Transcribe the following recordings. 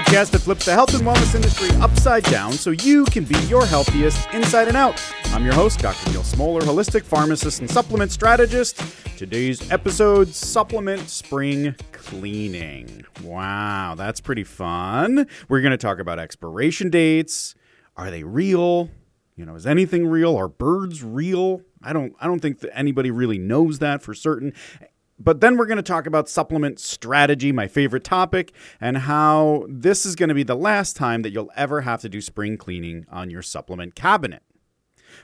podcast that flips the health and wellness industry upside down so you can be your healthiest inside and out. I'm your host, Dr. Neal Smoller, holistic pharmacist and supplement strategist. Today's episode supplement spring cleaning. Wow, that's pretty fun. We're going to talk about expiration dates. Are they real? You know, is anything real? Are birds real? I don't I don't think that anybody really knows that for certain. But then we're going to talk about supplement strategy, my favorite topic, and how this is going to be the last time that you'll ever have to do spring cleaning on your supplement cabinet.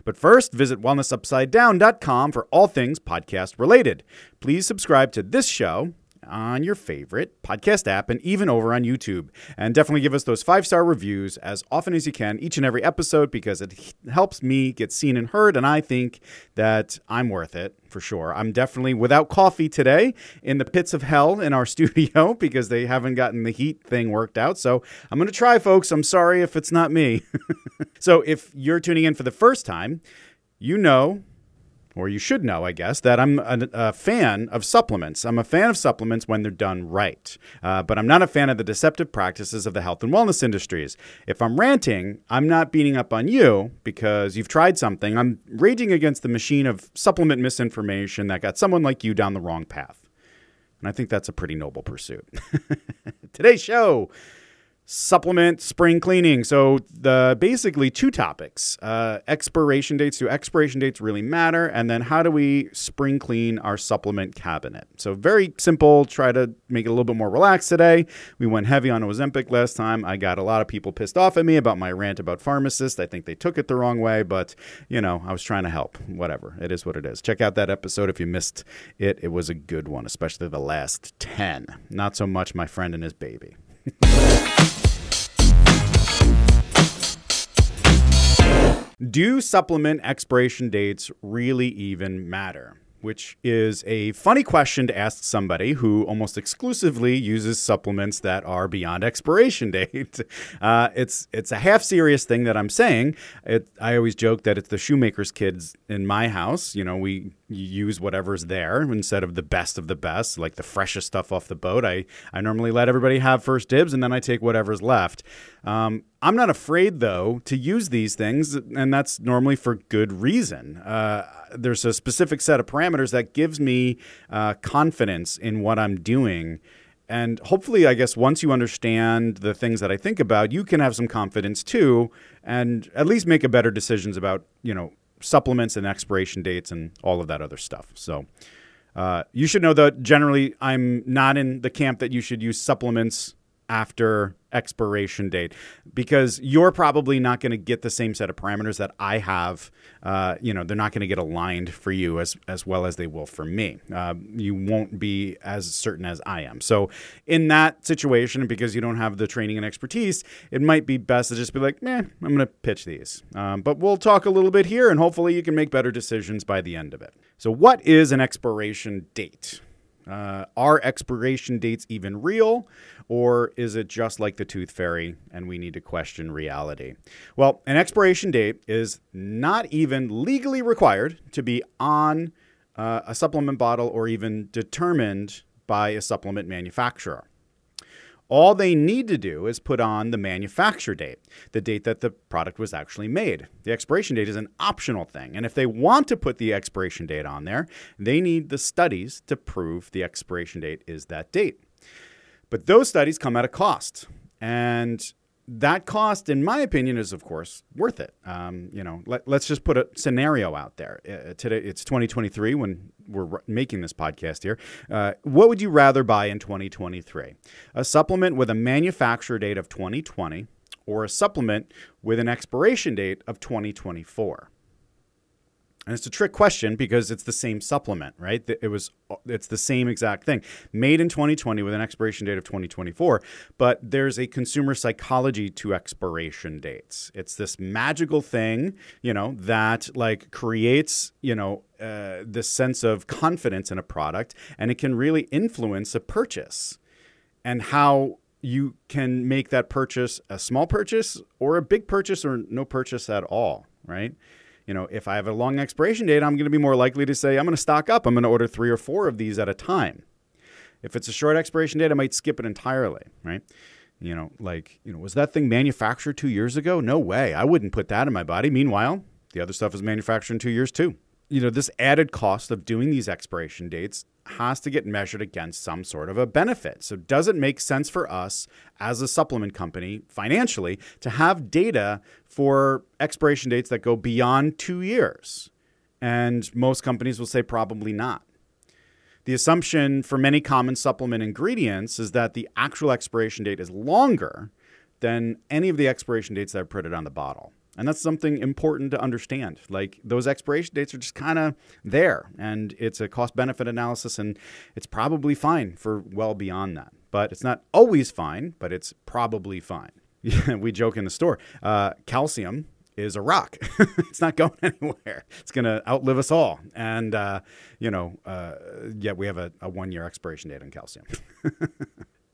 But first, visit wellnessupsidedown.com for all things podcast related. Please subscribe to this show on your favorite podcast app and even over on YouTube. And definitely give us those five star reviews as often as you can, each and every episode, because it helps me get seen and heard. And I think that I'm worth it for sure. I'm definitely without coffee today in the pits of hell in our studio because they haven't gotten the heat thing worked out. So I'm going to try, folks. I'm sorry if it's not me. so if you're tuning in for the first time, you know or you should know, I guess, that I'm a, a, fan of supplements. I'm a fan of supplements when they're done right, uh, but I'm not a fan of the deceptive practices of the health and wellness industries. If I'm ranting, I'm not beating up on you because you've tried something. I'm raging against the machine of supplement misinformation that got someone like you down the wrong path. And I think that's a pretty noble pursuit. Today's show supplement spring cleaning. So the basically two topics: uh, expiration dates. Do expiration dates really matter? And then how do we spring clean our supplement cabinet? So very simple. Try to make it a little bit more relaxed today. We went heavy on Ozempic last time. I got a lot of people pissed off at me about my rant about pharmacists. I think they took it the wrong way, but you know I was trying to help. Whatever. It is what it is. Check out that episode if you missed it. It was a good one, especially the last ten. Not so much my friend and his baby. Do supplement expiration dates really even matter? Which is a funny question to ask somebody who almost exclusively uses supplements that are beyond expiration date. Uh, it's it's a half serious thing that I'm saying. It, I always joke that it's the shoemaker's kids in my house. You know, we use whatever's there instead of the best of the best, like the freshest stuff off the boat. I, I normally let everybody have first dibs and then I take whatever's left. Um, I'm not afraid, though, to use these things, and that's normally for good reason. Uh, there's a specific set of parameters that gives me uh, confidence in what I'm doing. And hopefully, I guess once you understand the things that I think about, you can have some confidence too, and at least make a better decisions about, you know, supplements and expiration dates and all of that other stuff. So, uh, you should know that generally I'm not in the camp that you should use supplements after expiration date because you're probably not going to get the same set of parameters that I have. Uh, you know, they're not going to get aligned for you as as well as they will for me. Uh, you won't be as certain as I am. So, in that situation, because you don't have the training and expertise, it might be best to just be like, "Meh, I'm going to pitch these." Um, but we'll talk a little bit here, and hopefully, you can make better decisions by the end of it. So, what is an expiration date? Uh, are expiration dates even real, or is it just like the tooth fairy and we need to question reality? Well, an expiration date is not even legally required to be on uh, a supplement bottle or even determined by a supplement manufacturer. All they need to do is put on the manufacture date, the date that the product was actually made. The expiration date is an optional thing. And if they want to put the expiration date on there, they need the studies to prove the expiration date is that date. But those studies come at a cost. And that cost, in my opinion, is of course worth it. Um, you know, let, us just put a scenario out there. Uh, today, it's 2023 when we're making this podcast here. Uh, what would you rather buy in 2023? A supplement with a manufacturer date of 2020 or a supplement with an expiration date of 2024? And it's a trick question because it's the same supplement, right? It was it's the same exact thing. Made in 2020 with an expiration date of 2024, but there's a consumer psychology to expiration dates. It's this magical thing, you know, that like creates, you know, uh, this sense of confidence in a product and it can really influence a purchase and how you can make that purchase a small purchase or a big purchase or no purchase at all, right? You know, if I have a long expiration date, I'm going to be more likely to say, I'm going to stock up. I'm going to order three or four of these at a time. If it's a short expiration date, I might skip it entirely, right? You know, like, you know, was that thing manufactured two years ago? No way. I wouldn't put that in my body. Meanwhile, the other stuff is manufactured in two years too. You know, this added cost of doing these expiration dates has to get measured against some sort of a benefit. So, does it make sense for us as a supplement company financially to have data for expiration dates that go beyond two years? And most companies will say probably not. The assumption for many common supplement ingredients is that the actual expiration date is longer than any of the expiration dates that are printed on the bottle. And that's something important to understand. Like those expiration dates are just kind of there, and it's a cost benefit analysis, and it's probably fine for well beyond that. But it's not always fine, but it's probably fine. we joke in the store uh, calcium is a rock. it's not going anywhere. It's going to outlive us all. And, uh, you know, uh, yet we have a, a one year expiration date on calcium.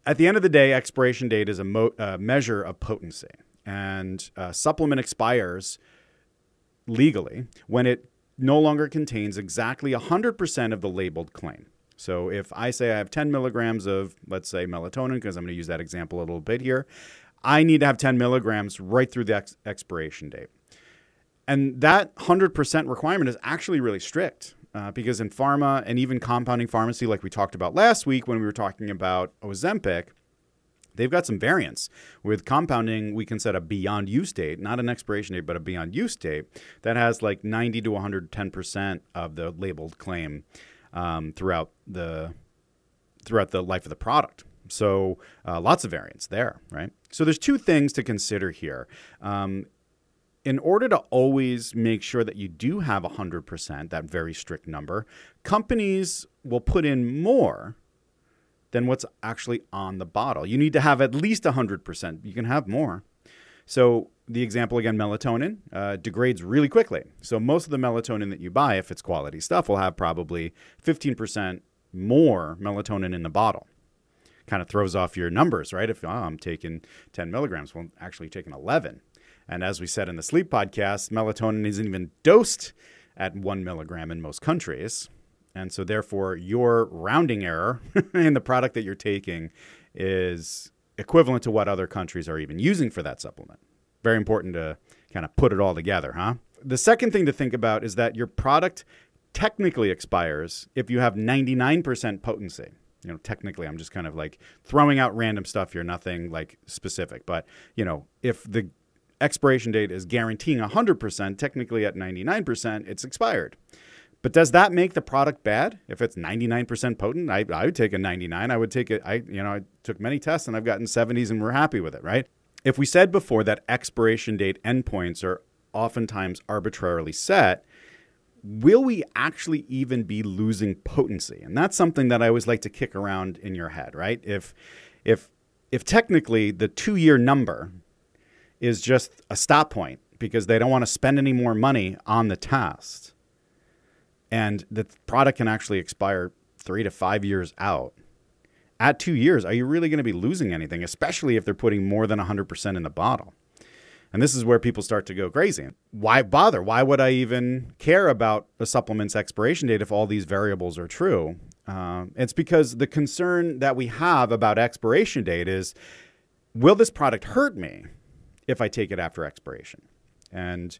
At the end of the day, expiration date is a mo- uh, measure of potency and uh, supplement expires legally when it no longer contains exactly 100% of the labeled claim. So if I say I have 10 milligrams of, let's say, melatonin, because I'm going to use that example a little bit here, I need to have 10 milligrams right through the ex- expiration date. And that 100% requirement is actually really strict. Uh, because in pharma and even compounding pharmacy, like we talked about last week when we were talking about Ozempic, They've got some variants. With compounding, we can set a beyond use date, not an expiration date, but a beyond use date that has like 90 to 110% of the labeled claim um, throughout the throughout the life of the product. So uh, lots of variants there, right? So there's two things to consider here. Um, in order to always make sure that you do have 100%, that very strict number, companies will put in more than what's actually on the bottle. You need to have at least 100%. You can have more. So, the example again melatonin uh, degrades really quickly. So, most of the melatonin that you buy, if it's quality stuff, will have probably 15% more melatonin in the bottle. Kind of throws off your numbers, right? If oh, I'm taking 10 milligrams, well, actually taking 11. And as we said in the sleep podcast, melatonin isn't even dosed at one milligram in most countries. And so, therefore, your rounding error in the product that you're taking is equivalent to what other countries are even using for that supplement. Very important to kind of put it all together, huh? The second thing to think about is that your product technically expires if you have 99% potency. You know, technically, I'm just kind of like throwing out random stuff here, nothing like specific. But, you know, if the expiration date is guaranteeing 100%, technically at 99%, it's expired. But does that make the product bad? If it's 99% potent, I, I would take a 99. I would take it. I, you know, I took many tests and I've gotten 70s and we're happy with it, right? If we said before that expiration date endpoints are oftentimes arbitrarily set, will we actually even be losing potency? And that's something that I always like to kick around in your head, right? If, if, if technically the two year number is just a stop point because they don't want to spend any more money on the test and the product can actually expire three to five years out. At two years, are you really going to be losing anything, especially if they're putting more than 100% in the bottle? And this is where people start to go crazy. Why bother? Why would I even care about a supplement's expiration date if all these variables are true? Um, it's because the concern that we have about expiration date is will this product hurt me if I take it after expiration? And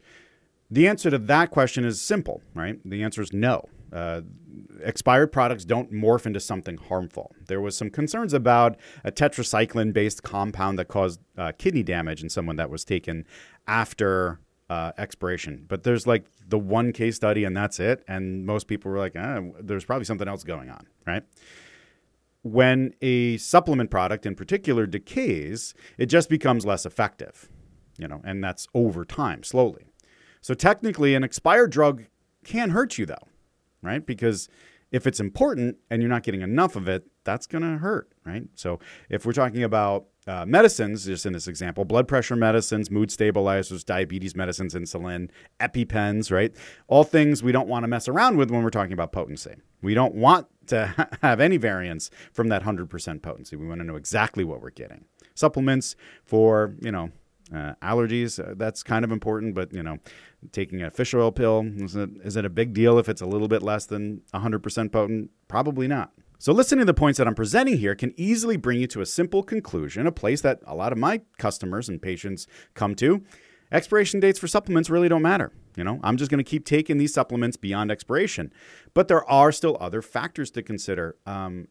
the answer to that question is simple, right? The answer is no. Uh, expired products don't morph into something harmful. There was some concerns about a tetracycline-based compound that caused uh, kidney damage in someone that was taken after uh, expiration. But there's like the one case study, and that's it. And most people were like, eh, "There's probably something else going on," right? When a supplement product, in particular, decays, it just becomes less effective, you know, and that's over time, slowly. So technically, an expired drug can hurt you, though, right? Because if it's important and you're not getting enough of it, that's going to hurt, right? So if we're talking about uh, medicines, just in this example, blood pressure medicines, mood stabilizers, diabetes medicines, insulin, EpiPens, right? All things we don't want to mess around with when we're talking about potency. We don't want to have any variance from that 100% potency. We want to know exactly what we're getting. Supplements for, you know, uh, allergies, uh, that's kind of important, but you know, taking a fish oil pill, is it, is it a big deal if it's a little bit less than 100% potent? Probably not. So, listening to the points that I'm presenting here can easily bring you to a simple conclusion, a place that a lot of my customers and patients come to. Expiration dates for supplements really don't matter. You know, I'm just going to keep taking these supplements beyond expiration. But there are still other factors to consider. Um,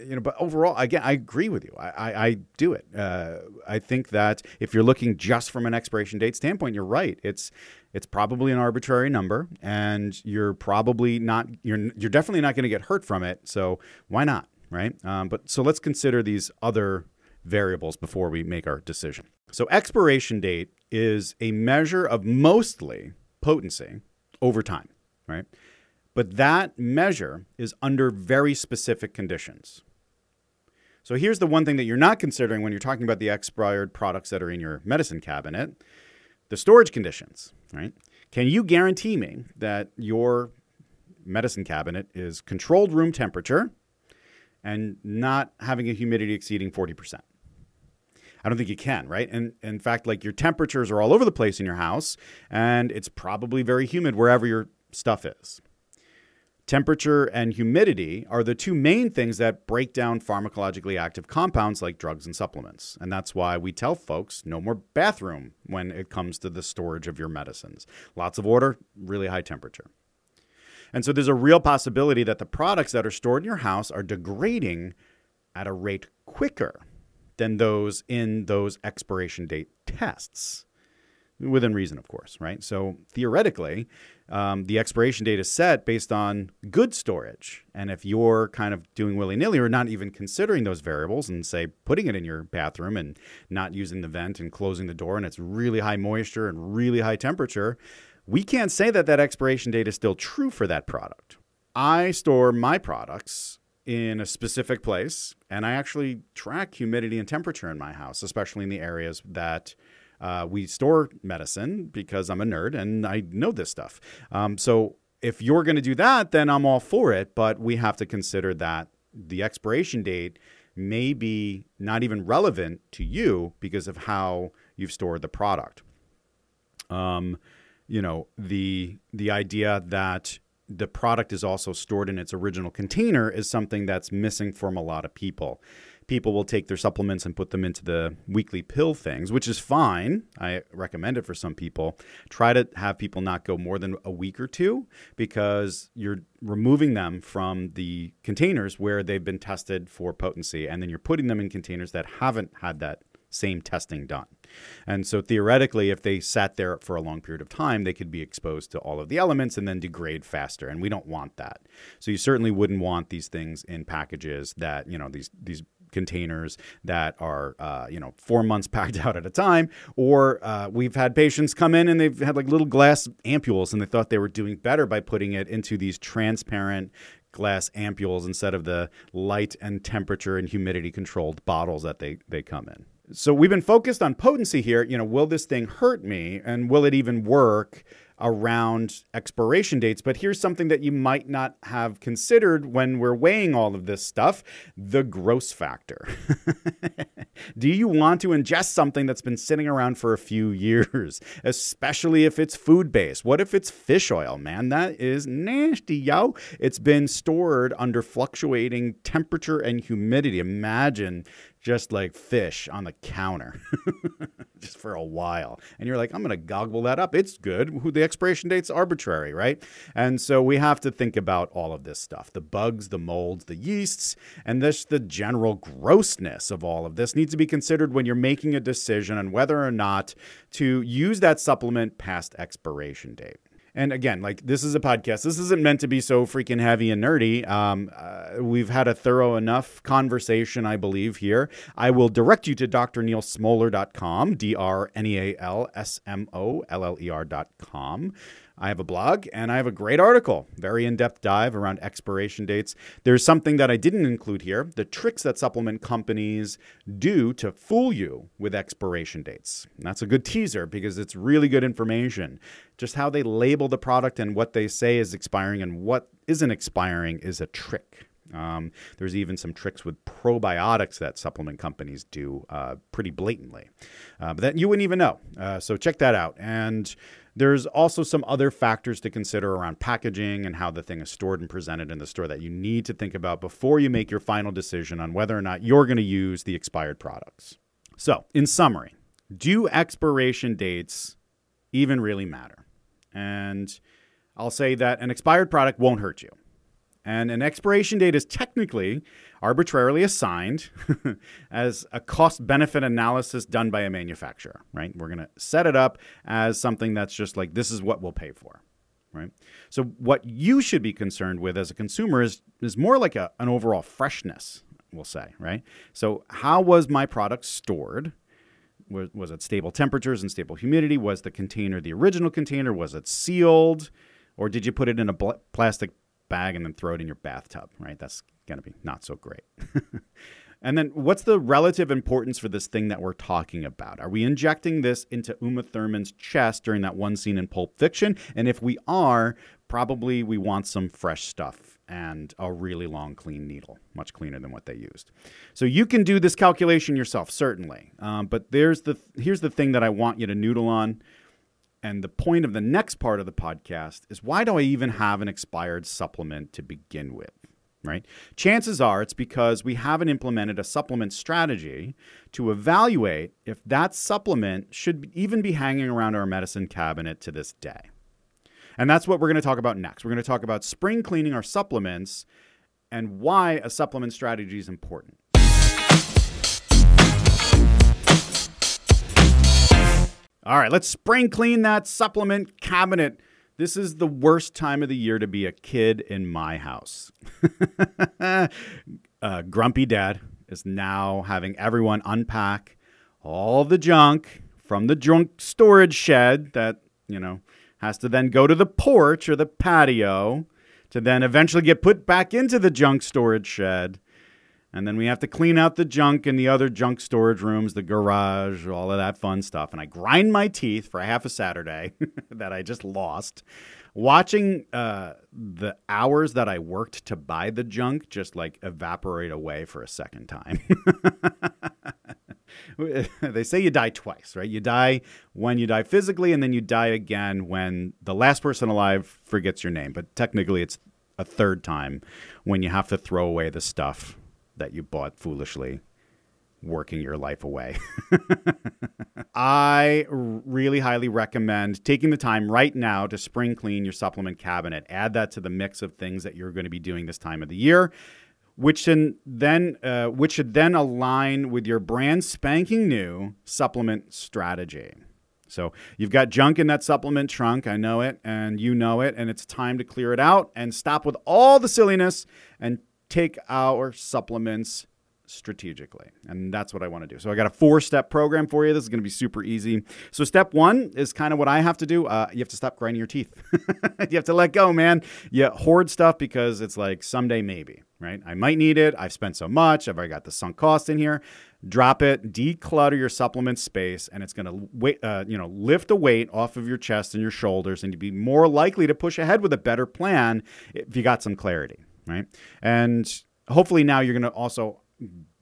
you know, but overall, again, I agree with you. I, I, I do it. Uh, I think that if you're looking just from an expiration date standpoint, you're right. It's it's probably an arbitrary number, and you're probably not. You're you're definitely not going to get hurt from it. So why not, right? Um, but so let's consider these other variables before we make our decision. So expiration date is a measure of mostly potency over time, right? But that measure is under very specific conditions. So here's the one thing that you're not considering when you're talking about the expired products that are in your medicine cabinet the storage conditions, right? Can you guarantee me that your medicine cabinet is controlled room temperature and not having a humidity exceeding 40%? I don't think you can, right? And in fact, like your temperatures are all over the place in your house, and it's probably very humid wherever your stuff is. Temperature and humidity are the two main things that break down pharmacologically active compounds like drugs and supplements. And that's why we tell folks no more bathroom when it comes to the storage of your medicines. Lots of water, really high temperature. And so there's a real possibility that the products that are stored in your house are degrading at a rate quicker than those in those expiration date tests within reason, of course, right? So theoretically, um, the expiration date is set based on good storage. And if you're kind of doing willy nilly or not even considering those variables and say putting it in your bathroom and not using the vent and closing the door and it's really high moisture and really high temperature, we can't say that that expiration date is still true for that product. I store my products in a specific place and I actually track humidity and temperature in my house, especially in the areas that uh, we store medicine because I'm a nerd and I know this stuff. Um, so if you're going to do that, then I'm all for it. But we have to consider that the expiration date may be not even relevant to you because of how you've stored the product. Um, you know the the idea that the product is also stored in its original container is something that's missing from a lot of people people will take their supplements and put them into the weekly pill things, which is fine. I recommend it for some people. Try to have people not go more than a week or two because you're removing them from the containers where they've been tested for potency, and then you're putting them in containers that haven't had that same testing done. And so theoretically, if they sat there for a long period of time, they could be exposed to all of the elements and then degrade faster. And we don't want that. So you certainly wouldn't want these things in packages that, you know, these these containers that are uh, you know four months packed out at a time or uh, we've had patients come in and they've had like little glass ampules and they thought they were doing better by putting it into these transparent glass ampules instead of the light and temperature and humidity controlled bottles that they, they come in. So we've been focused on potency here. You know will this thing hurt me? And will it even work around expiration dates. But here's something that you might not have considered when we're weighing all of this stuff the gross factor. Do you want to ingest something that's been sitting around for a few years, especially if it's food based? What if it's fish oil, man? That is nasty, yo. It's been stored under fluctuating temperature and humidity. Imagine just like fish on the counter just for a while. And you're like, I'm going to goggle that up. It's good. The expiration date's arbitrary, right? And so we have to think about all of this stuff the bugs, the molds, the yeasts, and this, the general grossness of all of this needs to be considered when you're making a decision on whether or not to use that supplement past expiration date. And again, like this is a podcast. This isn't meant to be so freaking heavy and nerdy. Um, uh, we've had a thorough enough conversation, I believe, here. I will direct you to drnealsmoller.com, D R N E A L S M O L L E R.com. I have a blog and I have a great article, very in depth dive around expiration dates. There's something that I didn't include here the tricks that supplement companies do to fool you with expiration dates. And that's a good teaser because it's really good information. Just how they label the product and what they say is expiring and what isn't expiring is a trick. Um, there's even some tricks with probiotics that supplement companies do uh, pretty blatantly, uh, but that you wouldn't even know. Uh, so check that out. And There's also some other factors to consider around packaging and how the thing is stored and presented in the store that you need to think about before you make your final decision on whether or not you're going to use the expired products. So, in summary, do expiration dates even really matter? And I'll say that an expired product won't hurt you. And an expiration date is technically arbitrarily assigned as a cost benefit analysis done by a manufacturer, right? We're going to set it up as something that's just like, this is what we'll pay for, right? So, what you should be concerned with as a consumer is, is more like a, an overall freshness, we'll say, right? So, how was my product stored? Was, it stable temperatures and stable humidity? Was the container the original container? Was it sealed? Or did you put it in a bl- plastic bag and then throw it in your bathtub, right? That's going to be not so great. and then what's the relative importance for this thing that we're talking about? Are we injecting this into Uma Thurman's chest during that one scene in Pulp Fiction? And if we are, probably we want some fresh stuff and a really long clean needle, much cleaner than what they used. So you can do this calculation yourself, certainly. Um, but there's the here's the thing that I want you to noodle on. And the point of the next part of the podcast is why do I even have an expired supplement to begin with? Right? Chances are it's because we haven't implemented a supplement strategy to evaluate if that supplement should even be hanging around our medicine cabinet to this day. And that's what we're going to talk about next. We're going to talk about spring cleaning our supplements and why a supplement strategy is important. All right, let's spring clean that supplement cabinet. This is the worst time of the year to be a kid in my house. uh, grumpy dad is now having everyone unpack all the junk from the junk storage shed that, you know, has to then go to the porch or the patio to then eventually get put back into the junk storage shed and then we have to clean out the junk in the other junk storage rooms, the garage, all of that fun stuff. And I grind my teeth for half a Saturday that I just lost, watching uh, the hours that I worked to buy the junk just like evaporate away for a second time. they say you die twice, right? You die when you die physically, and then you die again when the last person alive forgets your name. But technically, it's a third time when you have to throw away the stuff that you bought foolishly working your life away. I really highly recommend taking the time right now to spring clean your supplement cabinet. Add that to the mix of things that you're going to be doing this time of the year, which should then uh, which should then align with your brand spanking new supplement strategy. So you've got junk in that supplement trunk. I know it, and you know it, and it's time to clear it out and stop with all the silliness and take our supplements strategically. And that's what I want to do. So I got a four step program for you. This is going to be super easy. So, step one is kind of what I have to do. Uh, you have to stop grinding your teeth. you have to let go, man. You hoard stuff because it's like someday maybe, right? I might need it. I've spent so much. I've already got the sunk cost in here. Drop it, declutter your supplement space, and it's going to wait, uh, you know, lift a weight off of your chest and your shoulders, and you'd be more likely to push ahead with a better plan if you got some clarity right? And hopefully now you're going to also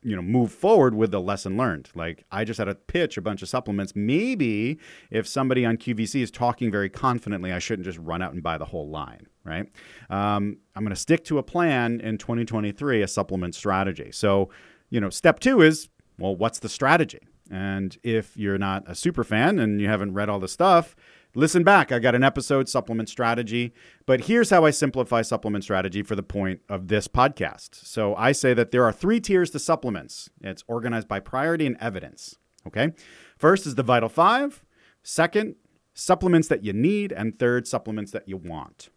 you know move forward with the lesson learned. Like i just had to pitch a bunch of supplements. Maybe if somebody on qvc is talking very confidently i shouldn't just run out and buy the whole line right? Um, i'm going to stick to a plan in 2023 a supplement strategy. So you know step two is well what's the strategy? And if you're not a super fan and you haven't read all the stuff Listen back. I got an episode, Supplement Strategy. But here's how I simplify supplement strategy for the point of this podcast. So I say that there are three tiers to supplements it's organized by priority and evidence. Okay. First is the Vital Five. Second, supplements that you need. And third, supplements that you want.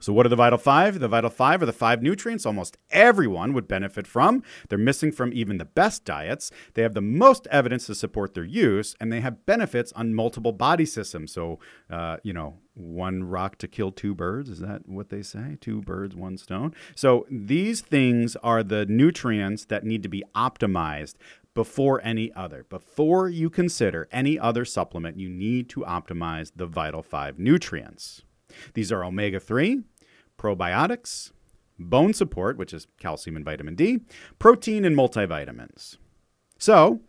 So, what are the vital five? The vital five are the five nutrients almost everyone would benefit from. They're missing from even the best diets. They have the most evidence to support their use, and they have benefits on multiple body systems. So, uh, you know, one rock to kill two birds. Is that what they say? Two birds, one stone. So, these things are the nutrients that need to be optimized before any other. Before you consider any other supplement, you need to optimize the vital five nutrients. These are omega 3, probiotics, bone support, which is calcium and vitamin D, protein, and multivitamins. So,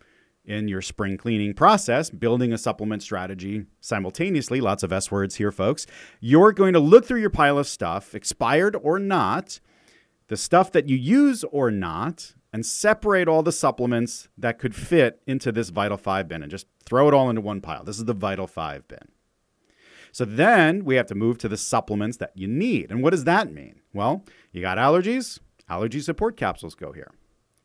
in your spring cleaning process, building a supplement strategy simultaneously, lots of S words here, folks, you're going to look through your pile of stuff, expired or not, the stuff that you use or not, and separate all the supplements that could fit into this Vital 5 bin and just throw it all into one pile. This is the Vital 5 bin. So then we have to move to the supplements that you need. And what does that mean? Well, you got allergies, allergy support capsules go here.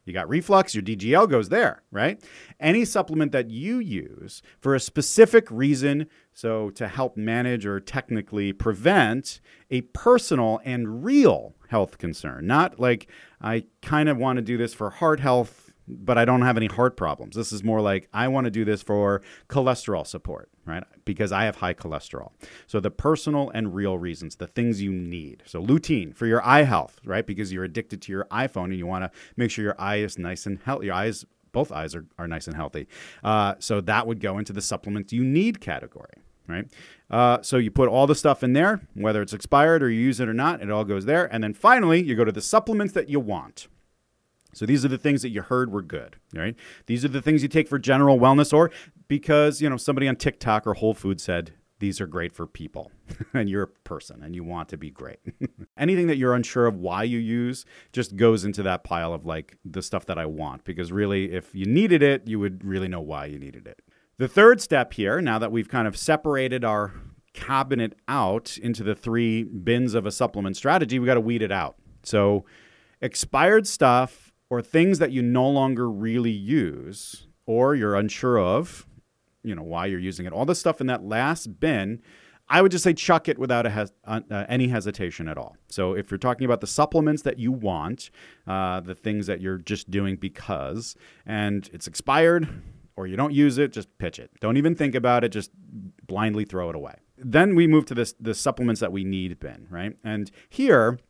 You got reflux, your DGL goes there, right? Any supplement that you use for a specific reason, so to help manage or technically prevent a personal and real health concern, not like I kind of want to do this for heart health but I don't have any heart problems. This is more like I want to do this for cholesterol support, right? Because I have high cholesterol. So the personal and real reasons, the things you need. So lutein for your eye health, right? Because you're addicted to your iPhone and you want to make sure your eye is nice and healthy. Your eyes, both eyes are, are nice and healthy. Uh, so that would go into the supplements you need category. Right. Uh, so you put all the stuff in there, whether it's expired or you use it or not, it all goes there. And then finally, you go to the supplements that you want. So these are the things that you heard were good, right? These are the things you take for general wellness or because, you know, somebody on TikTok or Whole Foods said these are great for people and you're a person and you want to be great. Anything that you're unsure of why you use just goes into that pile of like the stuff that I want because really if you needed it, you would really know why you needed it. The third step here, now that we've kind of separated our cabinet out into the three bins of a supplement strategy, we got to weed it out. So expired stuff or things that you no longer really use or you're unsure of, you know, why you're using it. All the stuff in that last bin, I would just say chuck it without hes- uh, uh, any hesitation at all. So if you're talking about the supplements that you want, uh, the things that you're just doing because, and it's expired or you don't use it, just pitch it. Don't even think about it. Just blindly throw it away. Then we move to this the supplements that we need bin, right? And here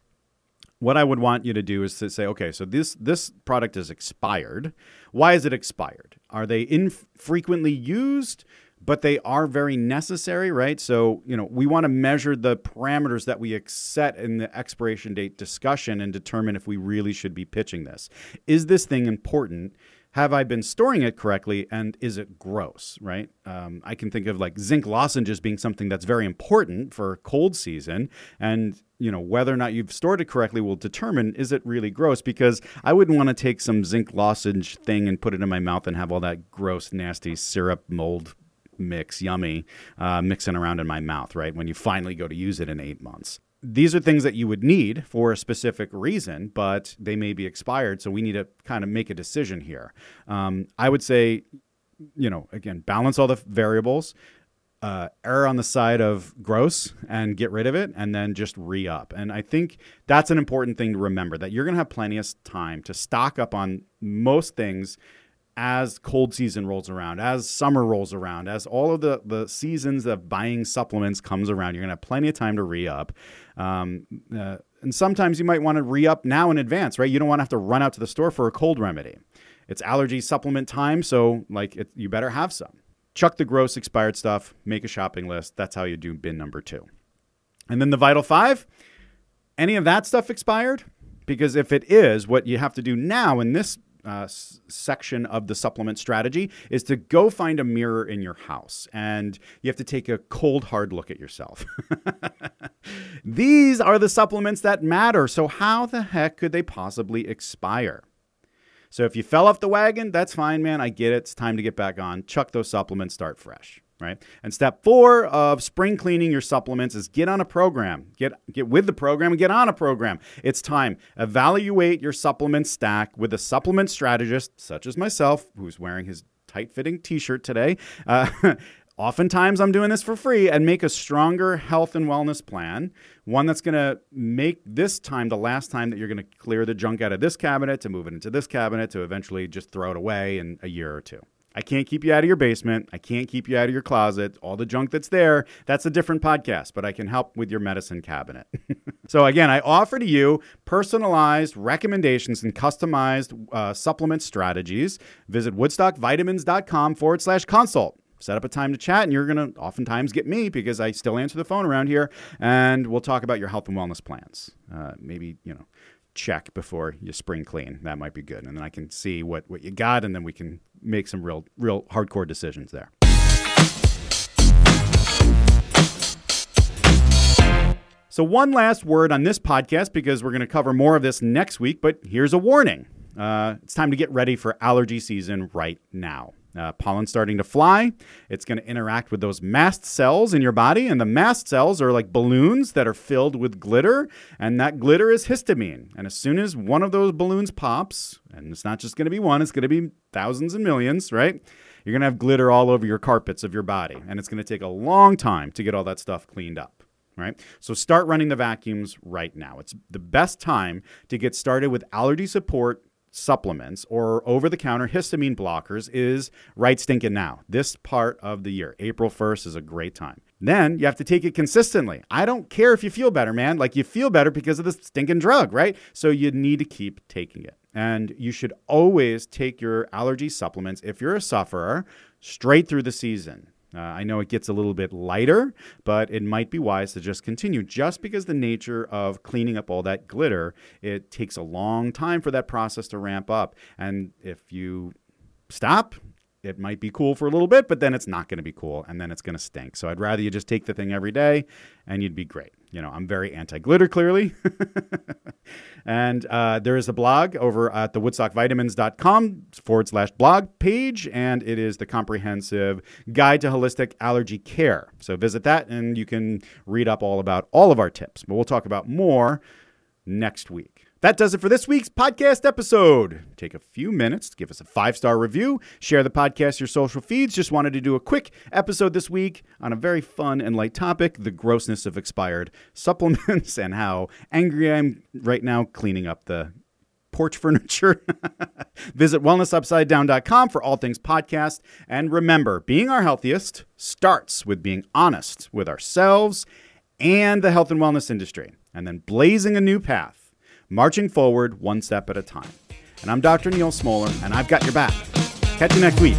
what I would want you to do is to say, okay, so this this product is expired. Why is it expired? Are they infrequently used? But they are very necessary, right? So, you know, we want to measure the parameters that we set in the expiration date discussion and determine if we really should be pitching this. Is this thing important? Have I been storing it correctly and is it gross, right? Um, I can think of like zinc lozenges being something that's very important for cold season. And, you know, whether or not you've stored it correctly will determine is it really gross because I wouldn't want to take some zinc lozenge thing and put it in my mouth and have all that gross, nasty syrup mold mix, yummy, uh, mixing around in my mouth, right? When you finally go to use it in eight months these are things that you would need for a specific reason, but they may be expired. So we need to kind of make a decision here. Um, I would say, you know, again, balance all the variables, uh, err on the side of gross and get rid of it, and then just re up. And I think that's an important thing to remember that you're going to have plenty of time to stock up on most things as cold season rolls around, as summer rolls around, as all of the, the seasons of buying supplements comes around, you're going to have plenty of time to re up. Um, uh, and sometimes you might want to re up now in advance, right? You don't want to have to run out to the store for a cold remedy. It's allergy supplement time, so like it, you better have some. Chuck the gross expired stuff, make a shopping list. That's how you do bin number two. And then the Vital Five, any of that stuff expired? Because if it is, what you have to do now in this uh, section of the supplement strategy is to go find a mirror in your house and you have to take a cold, hard look at yourself. These are the supplements that matter. So, how the heck could they possibly expire? So, if you fell off the wagon, that's fine, man. I get it. It's time to get back on. Chuck those supplements, start fresh right? And step four of spring cleaning your supplements is get on a program. Get get with the program and get on a program. It's time. Evaluate your supplement stack with a supplement strategist, such as myself, who's wearing his tight-fitting T-shirt today. Uh, Oftentimes, I'm doing this for free and make a stronger health and wellness plan, one that's going to make this time the last time that you're going to clear the junk out of this cabinet to move it into this cabinet to eventually just throw it away in a year or two. I can't keep you out of your basement. I can't keep you out of your closet. All the junk that's there, that's a different podcast, but I can help with your medicine cabinet. so, again, I offer to you personalized recommendations and customized uh, supplement strategies. Visit woodstockvitamins.com forward slash consult set up a time to chat and you're going to oftentimes get me because i still answer the phone around here and we'll talk about your health and wellness plans uh, maybe you know check before you spring clean. That might be good. And then I can see what, what you got, and then we can make some real, real hardcore decisions there. So, one last word on this podcast because we're going to cover more of this next week, but here's a warning. Uh, it's time to get ready for allergy season right now. Uh, starting to fly. It's going to interact with those mast cells in your body, and the mast cells are like balloons that are filled with glitter, and that glitter is histamine. And as soon as one of those balloons pops, and it's not just going to be one, it's going to be thousands and millions, right? You're going to have glitter all over your carpets of your body, and it's going to take a long time to get all that stuff cleaned up right? So start running the vacuums right now. It's the best time to get started with allergy support supplements or over the counter histamine blockers is right stinking now. This part of the year, April 1st, is a great time. Then you have to take it consistently. I don't care if you feel better, man. Like you feel better because of the stinking drug, right? So you need to keep taking it. And you should always take your allergy supplements if you're a sufferer straight through the season. Uh, I know it gets a little bit lighter, but it might be wise to just continue. Just because the nature of cleaning up all that glitter, it takes a long time for that process to ramp up. And if you stop, it might be cool for a little bit, but then it's not going to be cool and then it's going to stink. So I'd rather you just take the thing every day and you'd be great. You know, I'm very anti glitter, clearly. and uh, there is a blog over at the woodstockvitamins.com forward slash blog page, and it is the comprehensive guide to holistic allergy care. So visit that and you can read up all about all of our tips. But we'll talk about more next week. That does it for this week's podcast episode. Take a few minutes to give us a five star review, share the podcast, your social feeds. Just wanted to do a quick episode this week on a very fun and light topic the grossness of expired supplements and how angry I am right now cleaning up the porch furniture. Visit wellnessupsidedown.com for all things podcast. And remember, being our healthiest starts with being honest with ourselves and the health and wellness industry, and then blazing a new path marching forward one step at a time. And I'm Dr. Neal Smoller, and I've got your back. Catch you next week.